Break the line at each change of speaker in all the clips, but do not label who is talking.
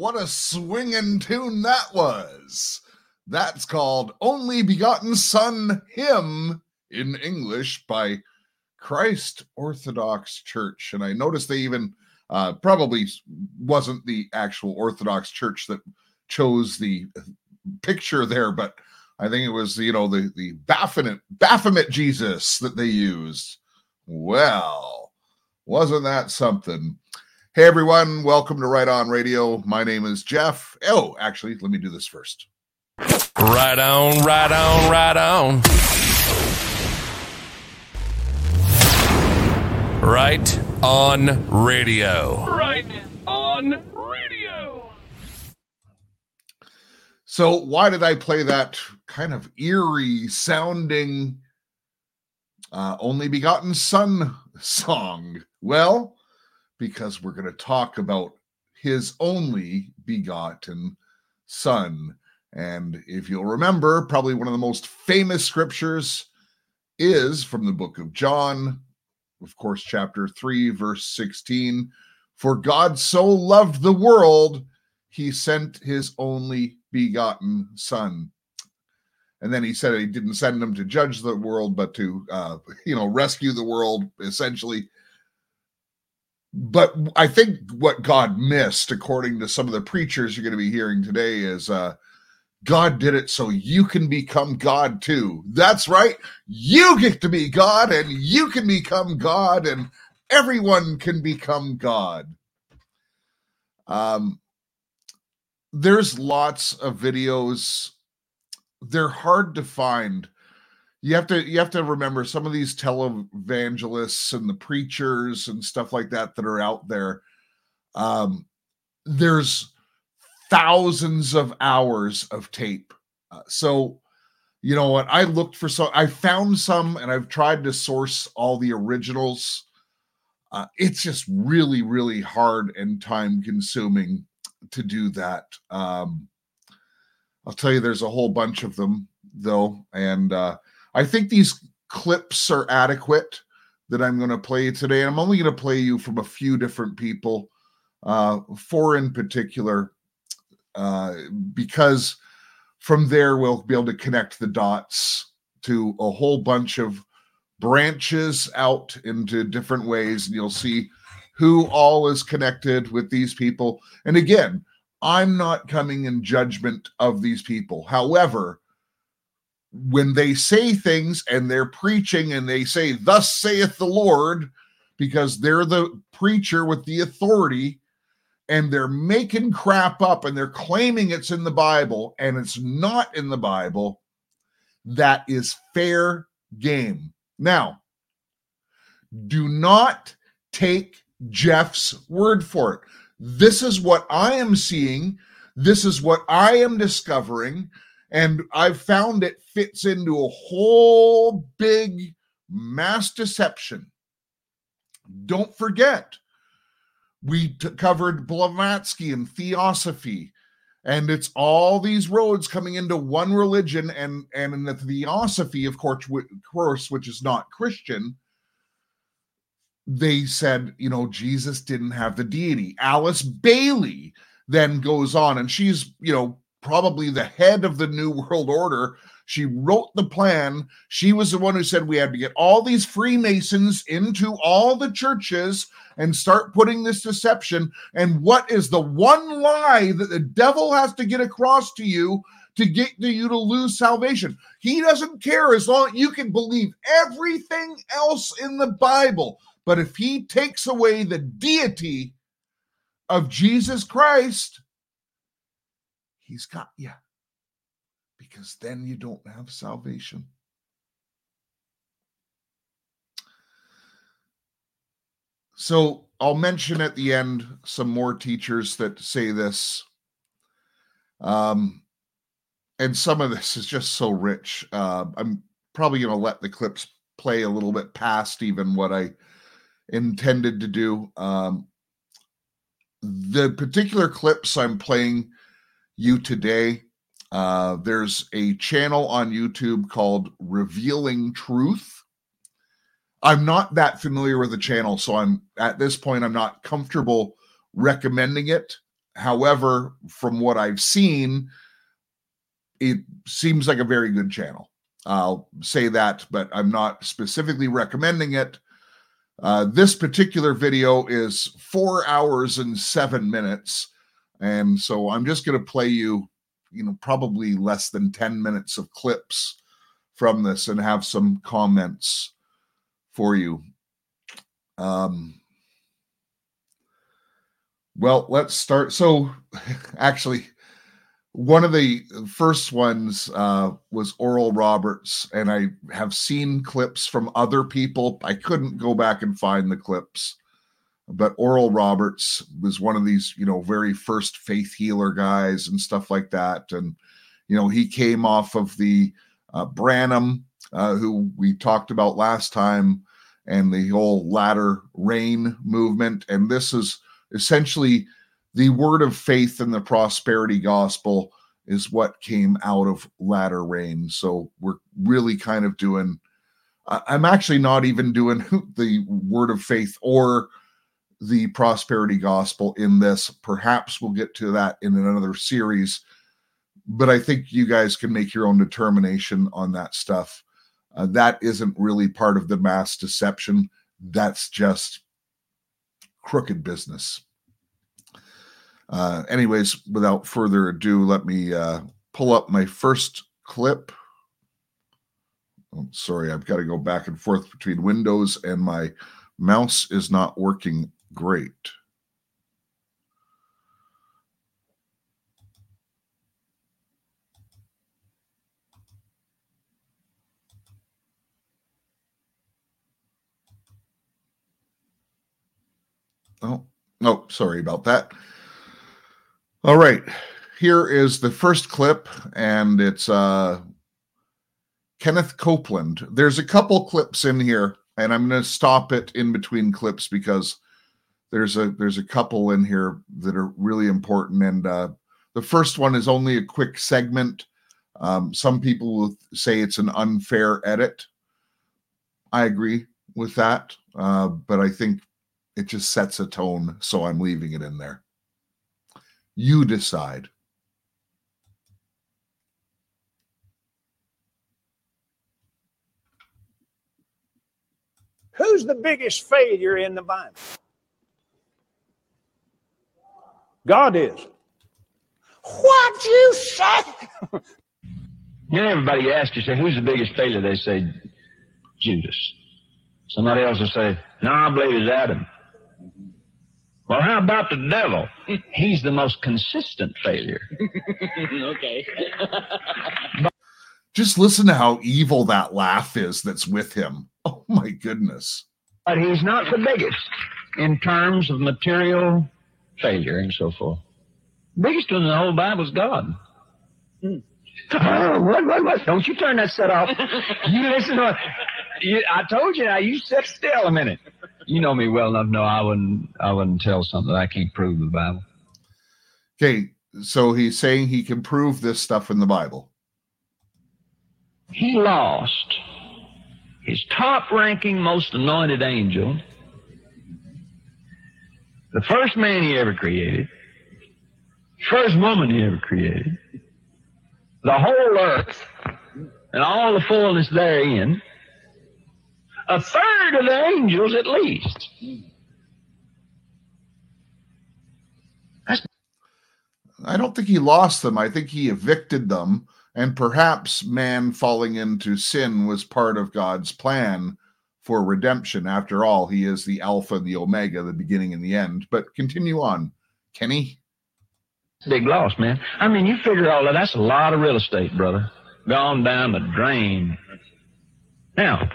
what a swinging tune that was. That's called Only Begotten Son Hymn in English by Christ Orthodox Church. And I noticed they even uh, probably wasn't the actual Orthodox Church that chose the picture there, but I think it was, you know, the, the Baphomet, Baphomet Jesus that they used. Well, wasn't that something? Hey everyone, welcome to Right On Radio. My name is Jeff. Oh, actually, let me do this first.
Right on, right on, right on. Right on radio.
Right on radio.
So, why did I play that kind of eerie sounding uh, Only Begotten Son song? Well, because we're going to talk about his only begotten son. And if you'll remember, probably one of the most famous scriptures is from the book of John, of course, chapter 3, verse 16. For God so loved the world, he sent his only begotten son. And then he said he didn't send him to judge the world, but to, uh, you know, rescue the world, essentially but I think what God missed, according to some of the preachers you're going to be hearing today, is uh, God did it so you can become God too. That's right. You get to be God and you can become God and everyone can become God. Um, there's lots of videos. They're hard to find you have to you have to remember some of these televangelists and the preachers and stuff like that that are out there um there's thousands of hours of tape. Uh, so you know what? I looked for some i found some and i've tried to source all the originals. Uh, it's just really really hard and time consuming to do that. Um i'll tell you there's a whole bunch of them though and uh I think these clips are adequate that I'm going to play today. I'm only going to play you from a few different people, uh, four in particular, uh, because from there we'll be able to connect the dots to a whole bunch of branches out into different ways, and you'll see who all is connected with these people. And again, I'm not coming in judgment of these people. However, when they say things and they're preaching and they say, Thus saith the Lord, because they're the preacher with the authority and they're making crap up and they're claiming it's in the Bible and it's not in the Bible, that is fair game. Now, do not take Jeff's word for it. This is what I am seeing. This is what I am discovering. And I've found it fits into a whole big mass deception. Don't forget, we t- covered Blavatsky and theosophy, and it's all these roads coming into one religion, and and in the theosophy, of course, w- course, which is not Christian. They said, you know, Jesus didn't have the deity. Alice Bailey then goes on, and she's, you know, probably the head of the New World Order. She wrote the plan. She was the one who said we had to get all these Freemasons into all the churches and start putting this deception. And what is the one lie that the devil has to get across to you to get to you to lose salvation? He doesn't care as long you can believe everything else in the Bible. But if he takes away the deity of Jesus Christ, he's got you because then you don't have salvation. So I'll mention at the end some more teachers that say this. Um, and some of this is just so rich. Uh, I'm probably going to let the clips play a little bit past even what I intended to do. Um, the particular clips I'm playing you today uh, there's a channel on YouTube called Revealing Truth. I'm not that familiar with the channel, so I'm at this point, I'm not comfortable recommending it. However, from what I've seen, it seems like a very good channel. I'll say that, but I'm not specifically recommending it. Uh, this particular video is four hours and seven minutes. And so I'm just going to play you you know probably less than 10 minutes of clips from this and have some comments for you. Um well let's start. So actually one of the first ones uh, was Oral Roberts, and I have seen clips from other people. I couldn't go back and find the clips, but Oral Roberts was one of these, you know, very first faith healer guys and stuff like that. And, you know, he came off of the uh, Branham, uh, who we talked about last time, and the whole latter rain movement. And this is essentially the word of faith and the prosperity gospel is what came out of latter rain. So we're really kind of doing. I'm actually not even doing the word of faith or the prosperity gospel in this. Perhaps we'll get to that in another series, but I think you guys can make your own determination on that stuff. Uh, that isn't really part of the mass deception. That's just crooked business. Uh, anyways, without further ado, let me uh, pull up my first clip. Oh, sorry, I've got to go back and forth between Windows and my mouse is not working great. Oh, oh, sorry about that. All right. Here is the first clip, and it's uh Kenneth Copeland. There's a couple clips in here, and I'm going to stop it in between clips because there's a there's a couple in here that are really important and uh, the first one is only a quick segment. Um, some people will say it's an unfair edit. I agree with that uh, but i think it just sets a tone so i'm leaving it in there. You decide.
Who's the biggest failure in the Bible? God is. What you say?
You know, everybody asks you, say, who's the biggest failure? They say, Judas. Somebody else will say, no, I believe it's Adam. Well, how about the devil? He's the most consistent failure.
okay.
just listen to how evil that laugh is that's with him oh my goodness
But he's not the biggest in terms of material failure and so forth. Biggest one in the whole Bible is God. Oh, what, what, what? Don't you turn that set off. you listen to you, I told you now, you sit still a minute. You know me well enough to know I wouldn't I wouldn't tell something that I can't prove in the Bible.
okay so he's saying he can prove this stuff in the bible
He lost his top ranking, most anointed angel, the first man he ever created, first woman he ever created, the whole earth, and all the fullness therein, a third of the angels at least.
I don't think he lost them. I think he evicted them. And perhaps man falling into sin was part of God's plan for redemption. After all, he is the Alpha and the Omega, the beginning and the end. But continue on, Kenny.
Big loss, man. I mean, you figure all that. That's a lot of real estate, brother. Gone down the drain. Now,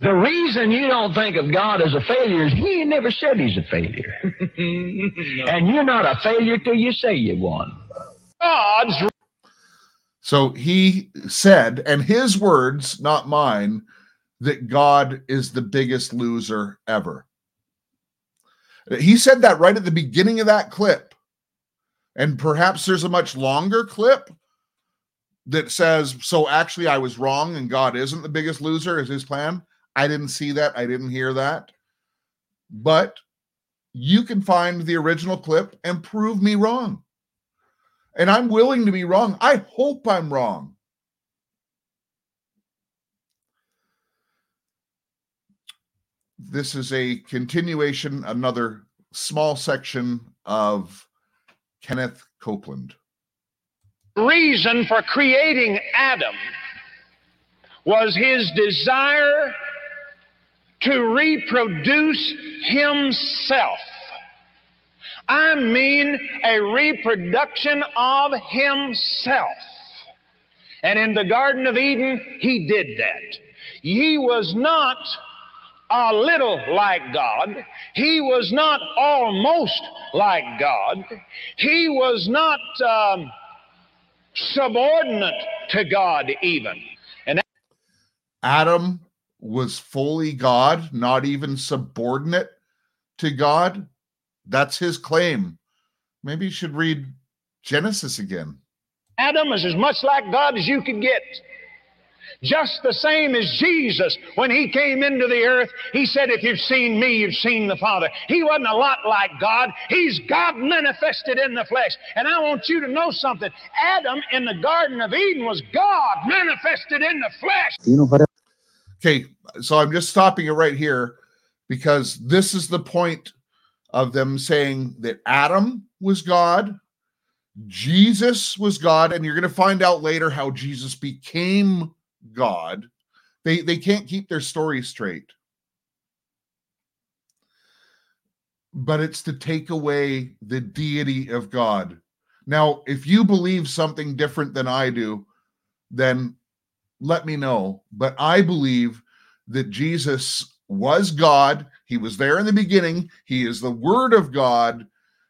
the reason you don't think of God as a failure is He ain't never said He's a failure. And you're not a failure till you say you won.
God's
So he said, and his words, not mine, that God is the biggest loser ever. He said that right at the beginning of that clip. And perhaps there's a much longer clip that says, So actually, I was wrong and God isn't the biggest loser, is his plan. I didn't see that. I didn't hear that. But you can find the original clip and prove me wrong. And I'm willing to be wrong. I hope I'm wrong. This is a continuation, another small section of Kenneth Copeland.
reason for creating Adam was his desire to reproduce himself. I mean, a reproduction of himself. And in the Garden of Eden, he did that. He was not a little like God. He was not almost like God. He was not um, subordinate to God, even.
And Adam was fully God, not even subordinate to God. That's his claim. Maybe you should read Genesis again.
Adam is as much like God as you could get. Just the same as Jesus, when he came into the earth, he said, If you've seen me, you've seen the Father. He wasn't a lot like God. He's God manifested in the flesh. And I want you to know something. Adam in the Garden of Eden was God manifested in the flesh.
You know what?
Okay, so I'm just stopping it right here because this is the point of them saying that Adam was God, Jesus was God, and you're going to find out later how Jesus became God. They they can't keep their story straight. But it's to take away the deity of God. Now, if you believe something different than I do, then let me know. But I believe that Jesus was God. He was there in the beginning. He is the Word of God.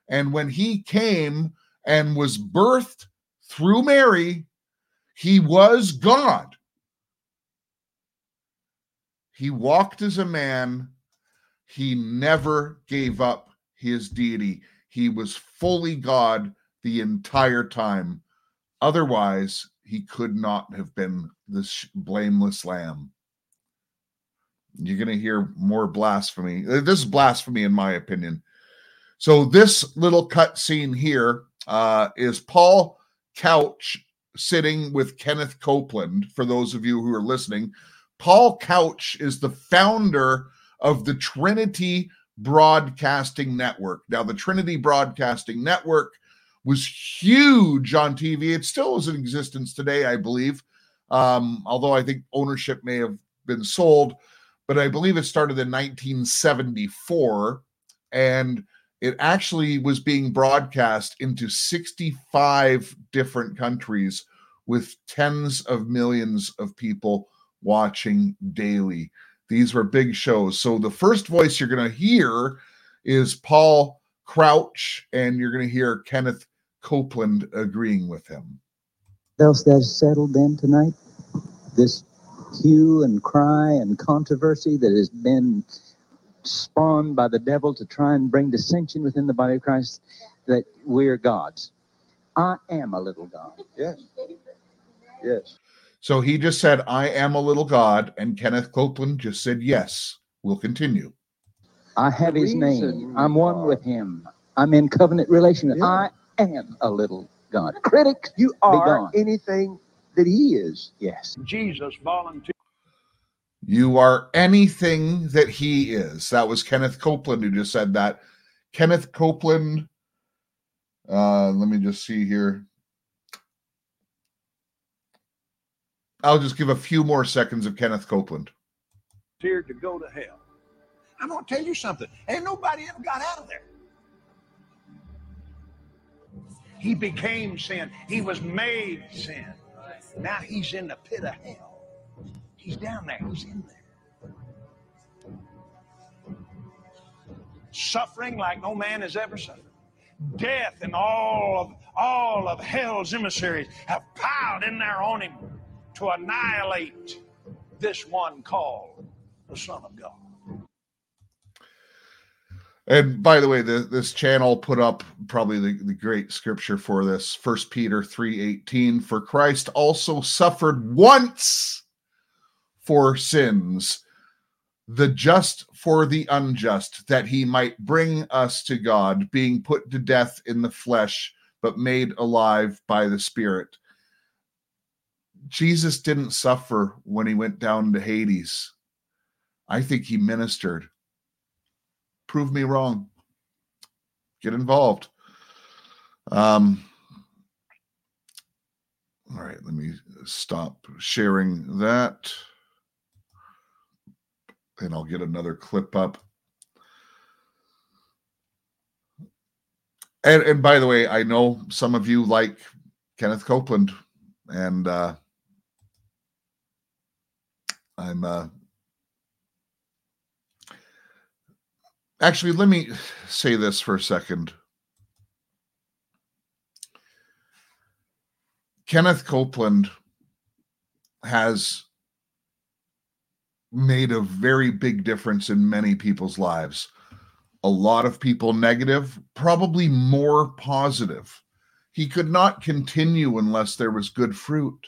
And when he came and was birthed through Mary, he was God. He walked as a man. He never gave up his deity. He was fully God the entire time. Otherwise, he could not have been this blameless lamb. You're going to hear more blasphemy. Uh, This is blasphemy, in my opinion. So, this little cut scene here uh, is Paul Crouch sitting with Kenneth Copeland. For those of you who are listening, Paul Crouch is the founder of the Trinity Broadcasting Network. Now, the Trinity Broadcasting Network was huge on TV. It still is in existence today, I believe. Um, although I think ownership may have been sold, but I believe it started in 1974 and it actually was being broadcast into 65 different countries with tens of millions of people watching daily. These were big shows. So the first voice you're going to hear is Paul Crouch, and you're going to hear Kenneth Copeland agreeing with him.
else that is settled then tonight? This hue and cry and controversy that has been spawned by the devil to try and bring dissension within the body of Christ that we're gods. I am a little God. Yes. Yes.
So he just said, I am a little God, and Kenneth Copeland just said, Yes. We'll continue.
I have his name. I'm one with him. I'm in covenant relation.
Yeah.
I am a little God. Critics,
You are
gone.
anything
that he is. Yes.
Jesus volunteered.
You are anything that he is. That was Kenneth Copeland who just said that. Kenneth Copeland. Uh, let me just see here. I'll just give a few more seconds of Kenneth Copeland.
Here to go to hell. I'm going to tell you something. Ain't nobody ever got out of there. He became sin. He was made sin. Now he's in the pit of hell. He's down there. He's in there. Suffering like no man has ever suffered. Death and all of all of hell's emissaries have piled in there on him to annihilate this one called the Son of God.
And by the way, the, this channel put up probably the, the great scripture for this. First Peter 3:18. For Christ also suffered once for sins, the just for the unjust, that he might bring us to God, being put to death in the flesh, but made alive by the Spirit. Jesus didn't suffer when he went down to Hades. I think he ministered prove me wrong. Get involved. Um, all right, let me stop sharing that. And I'll get another clip up. And, and by the way, I know some of you like Kenneth Copeland, and uh, I'm uh, Actually, let me say this for a second. Kenneth Copeland has made a very big difference in many people's lives. A lot of people negative, probably more positive. He could not continue unless there was good fruit.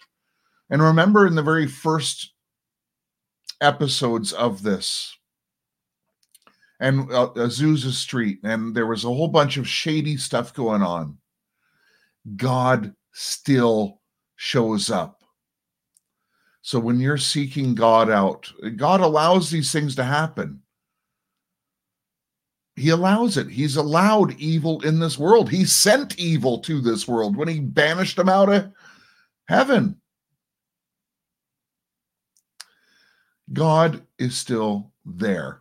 And remember, in the very first episodes of this, and uh, Azusa Street, and there was a whole bunch of shady stuff going on. God still shows up. So when you're seeking God out, God allows these things to happen. He allows it. He's allowed evil in this world. He sent evil to this world when he banished them out of heaven. God is still there.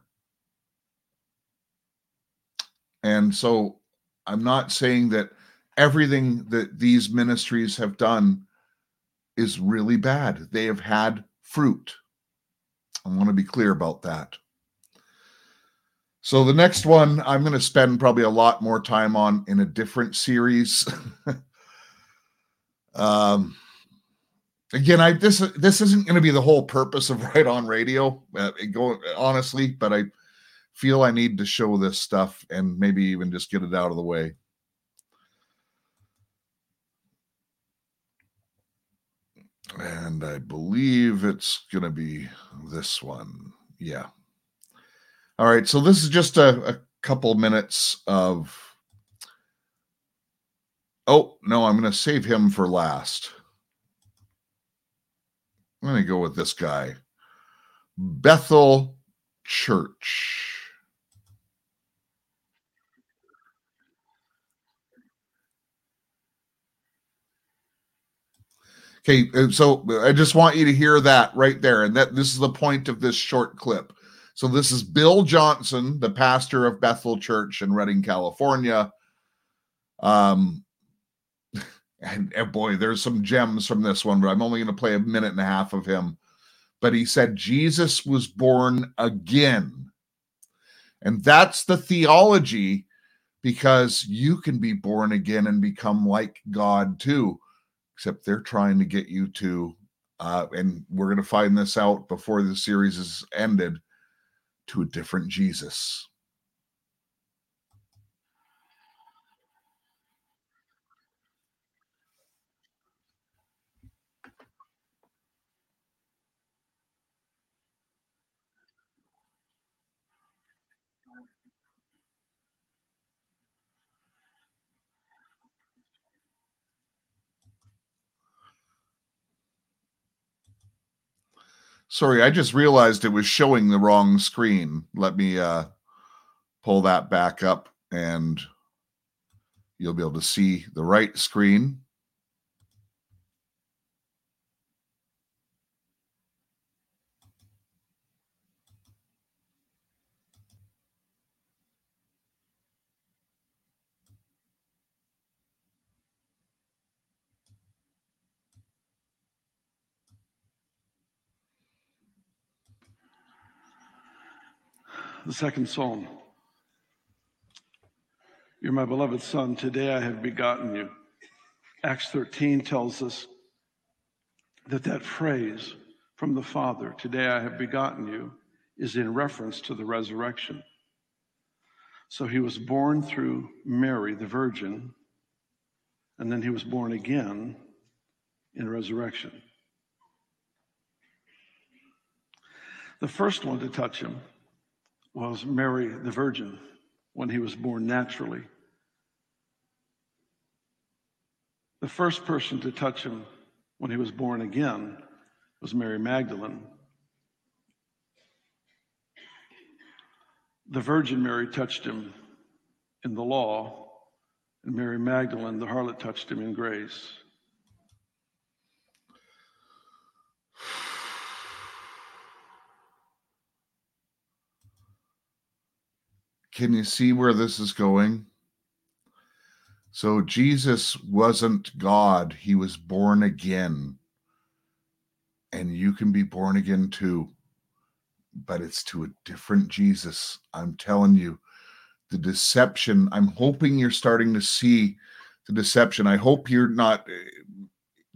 And so I'm not saying that everything that these ministries have done is really bad. They have had fruit. I want to be clear about that. So the next one I'm going to spend probably a lot more time on in a different series. um, again, I this this isn't going to be the whole purpose of Right On Radio. Uh, go honestly, but I feel I need to show this stuff and maybe even just get it out of the way. And I believe it's going to be this one. Yeah. All right. So this is just a, a couple minutes of. Oh, no, I'm going to save him for last. I'm going to go with this guy Bethel Church. Okay, uh, so I just want you to hear that right there. And that this is the point of this short clip. So this is Bill Johnson, the pastor of Bethel Church in Redding, California. Um and, and boy, there's some gems from this one, but I'm only going to play a minute and a half of him. But he said Jesus was born again. And that's the theology because you can be born again and become like God too except they're trying to get you to uh, and we're going to find this out before the series is ended to a different jesus Sorry, I just realized it was showing the wrong screen. Let me uh, pull that back up and you'll be able to see the right screen.
The second psalm. You're my beloved son. Today I have begotten you. Acts 13 tells us that that phrase from the Father, today I have begotten you, is in reference to the resurrection. So he was born through Mary, the Virgin, and then he was born again in resurrection. The first one to touch him was Mary the Virgin when he was born naturally. The first person to touch him when he was born again was Mary Magdalene. The Virgin Mary touched him in the law, and Mary Magdalene, the harlot, touched him in grace.
Can you see where this is going? So Jesus wasn't God, he was born again. And you can be born again too. But it's to a different Jesus. I'm telling you, the deception, I'm hoping you're starting to see the deception. I hope you're not, eh,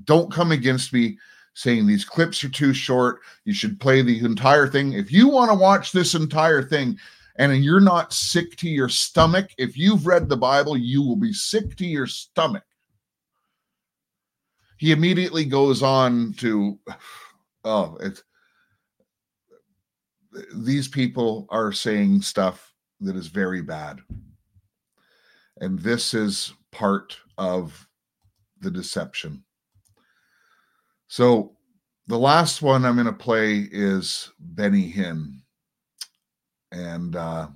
don't come against me saying these clips are too short. You should play the entire thing. If you want to watch this entire thing, and you're not sick to your stomach, if you've read the Bible, you will be sick to your stomach. He immediately goes on to, oh, it's, these people are saying stuff that is very bad. And this is part of the deception. So the last one I'm going to play is Benny Hinn and uh,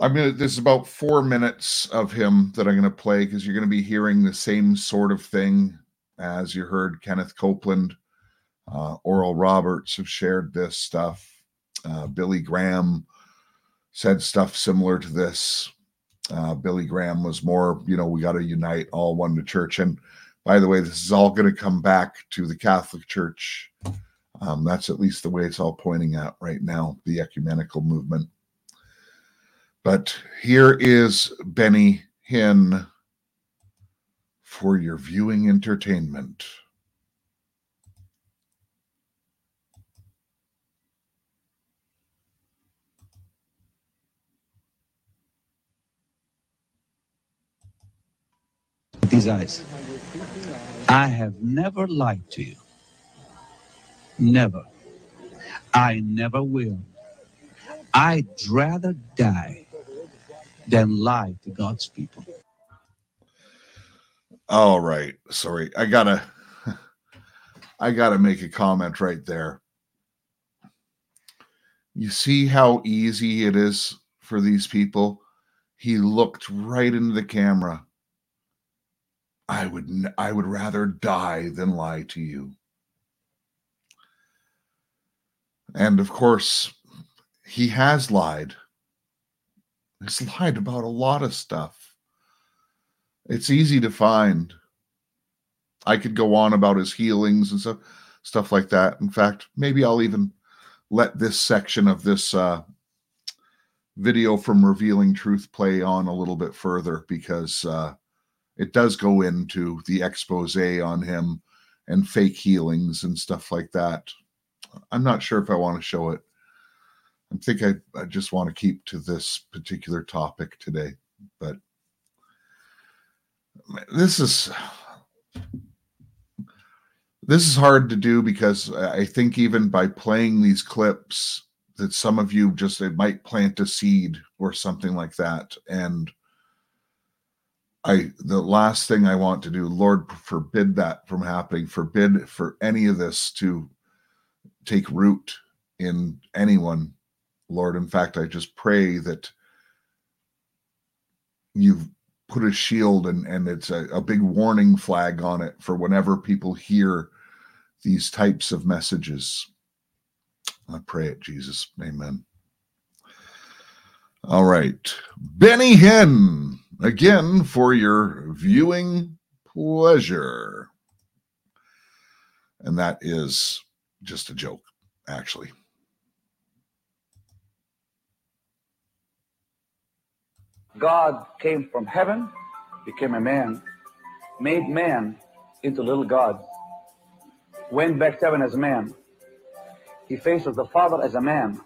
I'm gonna. This is about four minutes of him that I'm gonna play because you're gonna be hearing the same sort of thing as you heard Kenneth Copeland, uh, Oral Roberts have shared this stuff. Uh, Billy Graham said stuff similar to this. Uh, Billy Graham was more, you know, we got to unite all one to church. And by the way, this is all going to come back to the Catholic Church um, that's at least the way it's all pointing at right now, the ecumenical movement. But here is Benny Hinn for your viewing entertainment.
These eyes. I have never lied to you. Never. I never will. I'd rather die than lie to God's people.
All right. Sorry. I gotta I gotta make a comment right there. You see how easy it is for these people? He looked right into the camera. I would I would rather die than lie to you. And of course, he has lied. He's lied about a lot of stuff. It's easy to find. I could go on about his healings and stuff, stuff like that. In fact, maybe I'll even let this section of this uh, video from Revealing Truth play on a little bit further because uh, it does go into the expose on him and fake healings and stuff like that. I'm not sure if I want to show it. I think I, I just want to keep to this particular topic today. But this is this is hard to do because I think even by playing these clips that some of you just it might plant a seed or something like that and I the last thing I want to do, Lord, forbid that from happening. Forbid for any of this to take root in anyone, Lord. In fact, I just pray that you've put a shield and and it's a, a big warning flag on it for whenever people hear these types of messages. I pray it, Jesus. Amen. All right. Benny Hinn, again for your viewing pleasure. And that is just a joke, actually.
God came from heaven, became a man, made man into little God, went back to heaven as a man. He faces the Father as a man.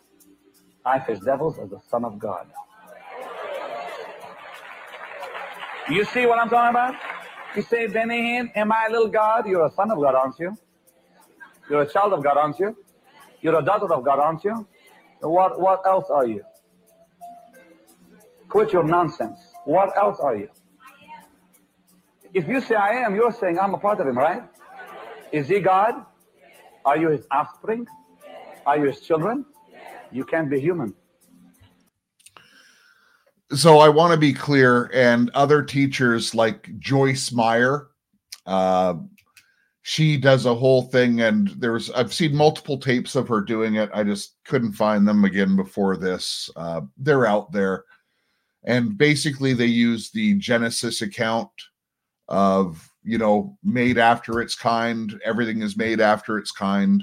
I face devils as the Son of God. You see what I'm talking about? You say, Benny Hinn, am I a little God? You're a son of God, aren't you? You're a child of God, aren't you? You're a daughter of God, aren't you? What, what else are you? Quit your nonsense. What else are you? If you say I am, you're saying I'm a part of him, right? Is he God? Are you his offspring? Are you his children? You can't be human.
so I want to be clear, and other teachers like Joyce Meyer, uh, she does a whole thing, and there's I've seen multiple tapes of her doing it. I just couldn't find them again before this. Uh, they're out there, and basically they use the Genesis account of you know made after its kind. Everything is made after its kind,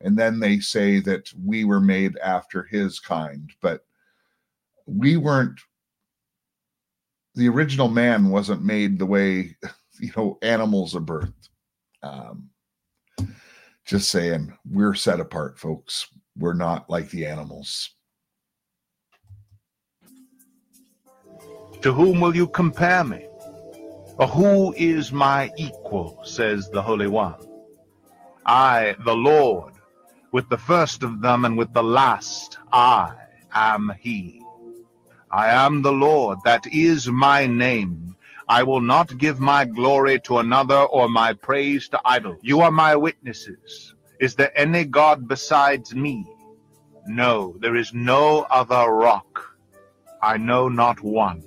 and then they say that we were made after His kind, but we weren't the original man wasn't made the way you know animals are birthed um just saying we're set apart folks we're not like the animals
To whom will you compare me? Or who is my equal, says the Holy One? I, the Lord, with the first of them and with the last, I am He. I am the Lord, that is my name. I will not give my glory to another or my praise to idol. You are my witnesses. Is there any God besides me? No, there is no other rock. I know not one.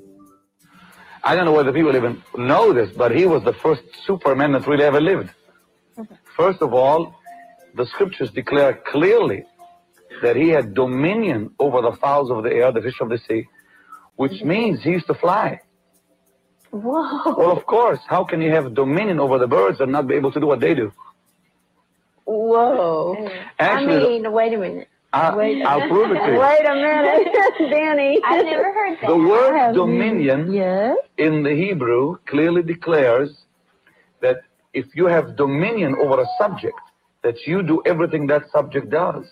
I don't know whether people even know this, but he was the first Superman that really ever lived. First of all, the scriptures declare clearly that he had dominion over the fowls of the air, the fish of the sea, which means he used to fly.
Whoa.
Well, of course, how can you have dominion over the birds and not be able to do what they do?
Whoa. Oh.
Actually,
I mean, wait a minute.
I,
Wait.
I'll prove it to you.
Wait a minute, Danny.
I've never heard that.
The word
have-
dominion
Yes.
in the Hebrew clearly declares that if you have dominion over a subject, that you do everything that subject does.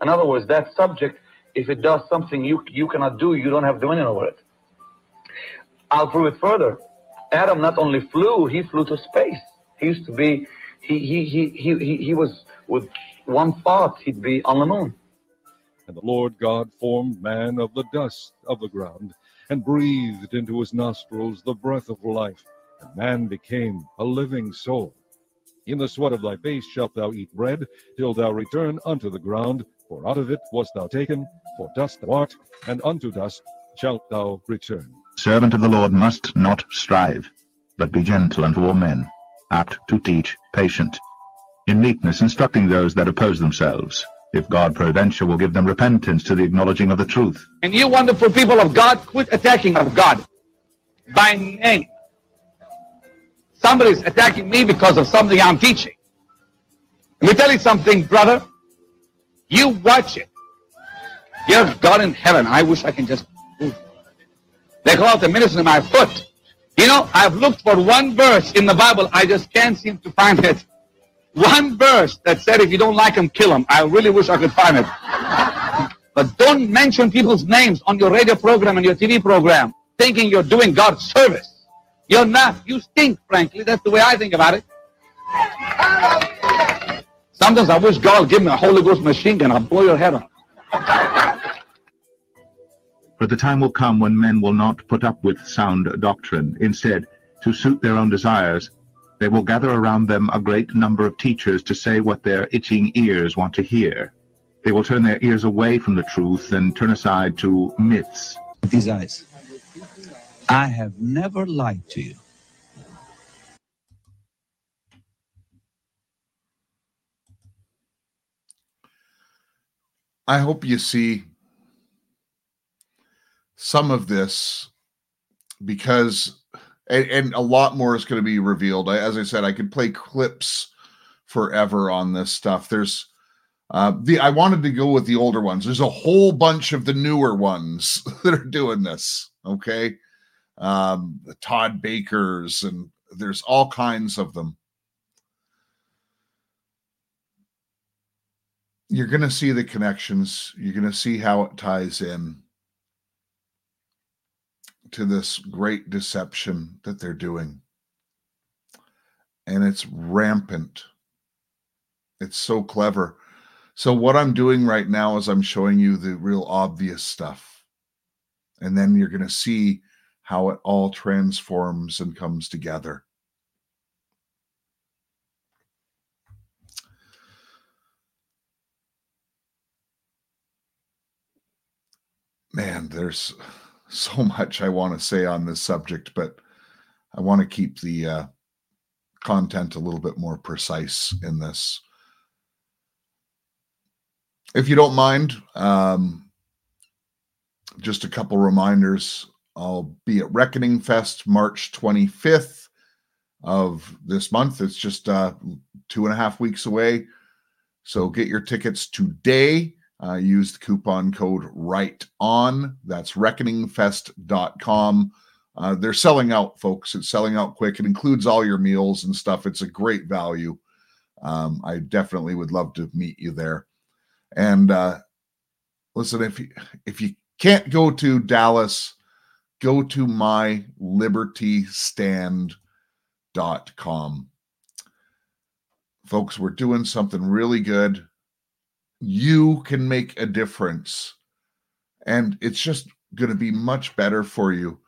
In other words, that subject, if it does something you you cannot do, you don't have dominion over it. I'll prove it further. Adam not only flew, he flew to space. He used to be, he he he he he, he was with one thought, he'd be on the moon.
And the Lord God formed man of the dust of the ground, and breathed into his nostrils the breath of life, and man became a living soul. In the sweat of thy face shalt thou eat bread, till thou return unto the ground, for out of it wast thou taken, for dust thou art, and unto dust shalt thou return.
Servant of the Lord must not strive, but be gentle unto all men, apt to teach, patient, in meekness instructing those that oppose themselves. If God peradventure will give them repentance to the acknowledging of the truth.
And you wonderful people of God, quit attacking of God by name. Somebody's attacking me because of something I'm teaching. Let me tell you something, brother. You watch it. Dear God in heaven, I wish I can just. They call out the minister of my foot. You know, I've looked for one verse in the Bible. I just can't seem to find it. One verse that said if you don't like them, kill them. I really wish I could find it. But don't mention people's names on your radio program and your TV program thinking you're doing God's service. You're not. You stink, frankly. That's the way I think about it. Sometimes I wish God would give me a Holy Ghost machine gun. I'll blow your head off.
For the time will come when men will not put up with sound doctrine. Instead, to suit their own desires, they will gather around them a great number of teachers to say what their itching ears want to hear. They will turn their ears away from the truth and turn aside to myths.
These eyes, I have never lied to you.
I hope you see some of this because and, and a lot more is going to be revealed. I, as I said, I could play clips forever on this stuff. There's uh the I wanted to go with the older ones. There's a whole bunch of the newer ones that are doing this. Okay. Um the Todd Bakers and there's all kinds of them. You're going to see the connections. You're going to see how it ties in to this great deception that they're doing. And it's rampant. It's so clever. So, what I'm doing right now is I'm showing you the real obvious stuff. And then you're going to see how it all transforms and comes together. Man, there's so much I want to say on this subject, but I want to keep the uh, content a little bit more precise in this. If you don't mind, um, just a couple reminders. I'll be at Reckoning Fest March 25th of this month. It's just uh, two and a half weeks away. So get your tickets today. Uh, use the coupon code right on. That's reckoningfest.com. Uh, they're selling out, folks. It's selling out quick. It includes all your meals and stuff. It's a great value. Um, I definitely would love to meet you there. And uh, listen, if you if you can't go to Dallas, go to mylibertystand.com. Folks, we're doing something really good you can make a difference. And it's just going to be much better for you.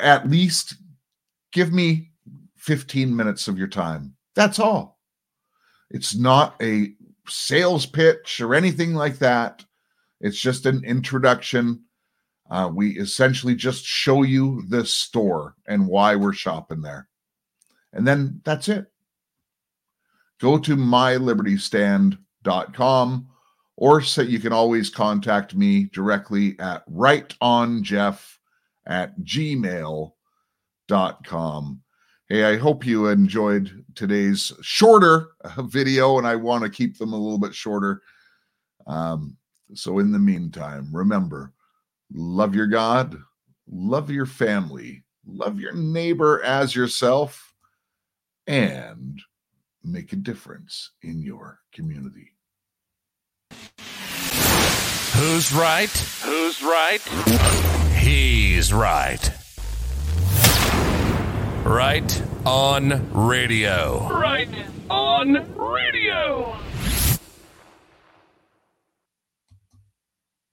At least give me 15 minutes of your time. That's all. It's not a sales pitch or anything like that. It's just an introduction. Uh, we essentially just show you the store and why we're shopping there. And then that's it. Go to mylibertystand.com or so you can always contact me directly at rightonjeff at gmail.com. Hey, I hope you enjoyed today's shorter video, and I want to keep them a little bit shorter. Um, so, in the meantime, remember love your God, love your family, love your neighbor as yourself, and make a difference in your community.
Who's right? Who's right? He's right. Right on radio.
Right on radio.